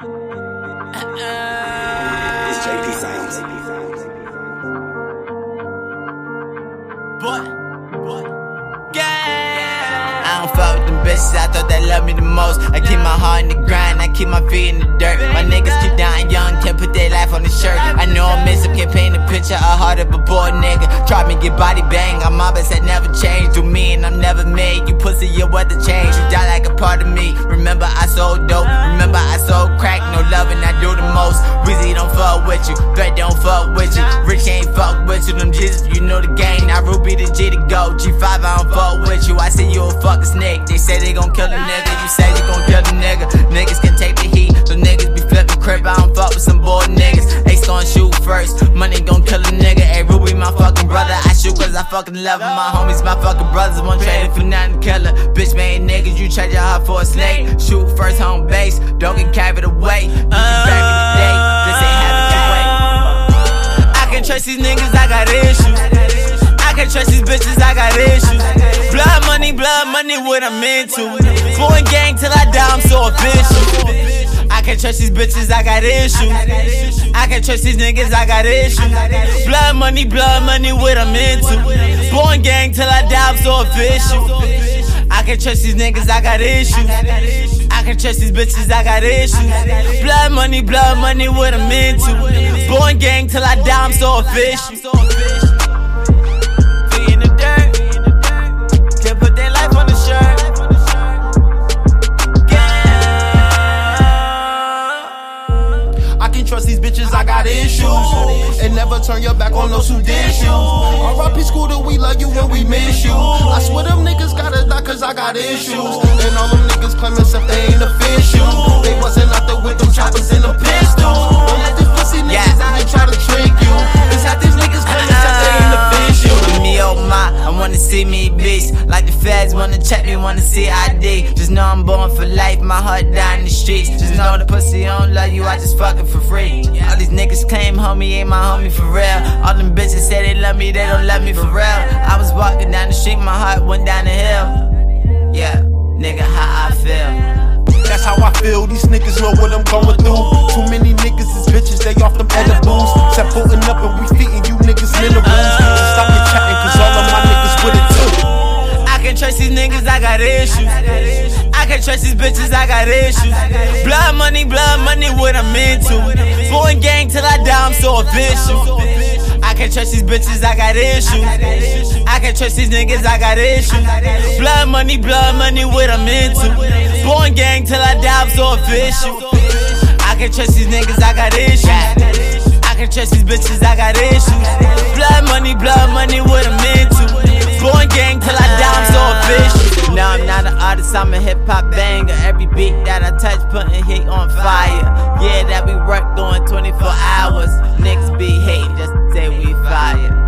It's. Boy, boy, I don't fuck with them bitches, I thought they love me the most. I keep my heart in the grind, I keep my feet in the dirt. My niggas keep dying young, put their life on the shirt. I know I'm missing, can't paint a picture, a heart of a boy nigga. Try me, get body bang, I'm always had never changed. Do me and I'm never made. You pussy, your weather change. You die like a part of me. Remember, I sold dope, remember, I sold crack, no loving, I do the most. Weezy don't fuck with you, Bet don't fuck with you. Rich ain't fuck with you, them Jesus, you know the game. Now Ruby the G to go. G5, I don't fuck with you. I see you a fucking snake. They say they gon' kill a nigga. You say you gon' kill the nigga. Niggas can take the heat. So crib. I don't fuck with some bored niggas. Ace gon' shoot first. Money gon' kill a nigga. Hey, Ruby, my fucking brother. I shoot cause I fucking love him. My homies, my fucking brothers. One trading for nothing killer. Bitch man, niggas. You trade your heart for a snake. Shoot first home base. Don't get carried away. You. This ain't. I can trust these niggas, I got issues. I can trust these bitches, I got issues. Blood money, blood money, what I'm into. Going gang till I die, I'm so official. I can trust these bitches, I got issues. I can't trust these niggas, I got issues. Blood money, blood money, what I'm into. Born gang till I die, I'm so official. I can't trust these niggas, I got issues. I can trust these bitches, I got issues. Blood money, blood money, what I'm into. Born gang till I die, I'm so official. Got issues. And never turn your back on those who dish you. RIP that we love you when we miss you. I swear them niggas gotta die cause I got issues. Wanna see me beast. Like the feds wanna check me, wanna see ID. Just know I'm born for life, my heart down in the streets. Just know the pussy don't love you, I just fuck it for free. All these niggas claim homie ain't my homie for real. All them bitches say they love me, they don't love me for real. I was walking down the street, my heart went down the hill. Yeah, nigga, how I feel. That's how I feel. These niggas know what I'm going through. I can trust these bitches, I got issues. Blood money, blood money, what I'm into. Born gang till I die, I'm so official. I can't trust these bitches, I got issues. I can't trust these niggas, I got issues. Blood money, blood money, what I'm into. Born gang till I die, I'm so official. I can't trust these niggas, I got issues. I can trust these bitches, I got issues. Blood money, blood money, what I'm into. Born gang artist, I'm a hip hop banger. Every beat that I touch, putting heat on fire. Yeah, that we work doing 24 hours. Niggas be hating, just say we fire.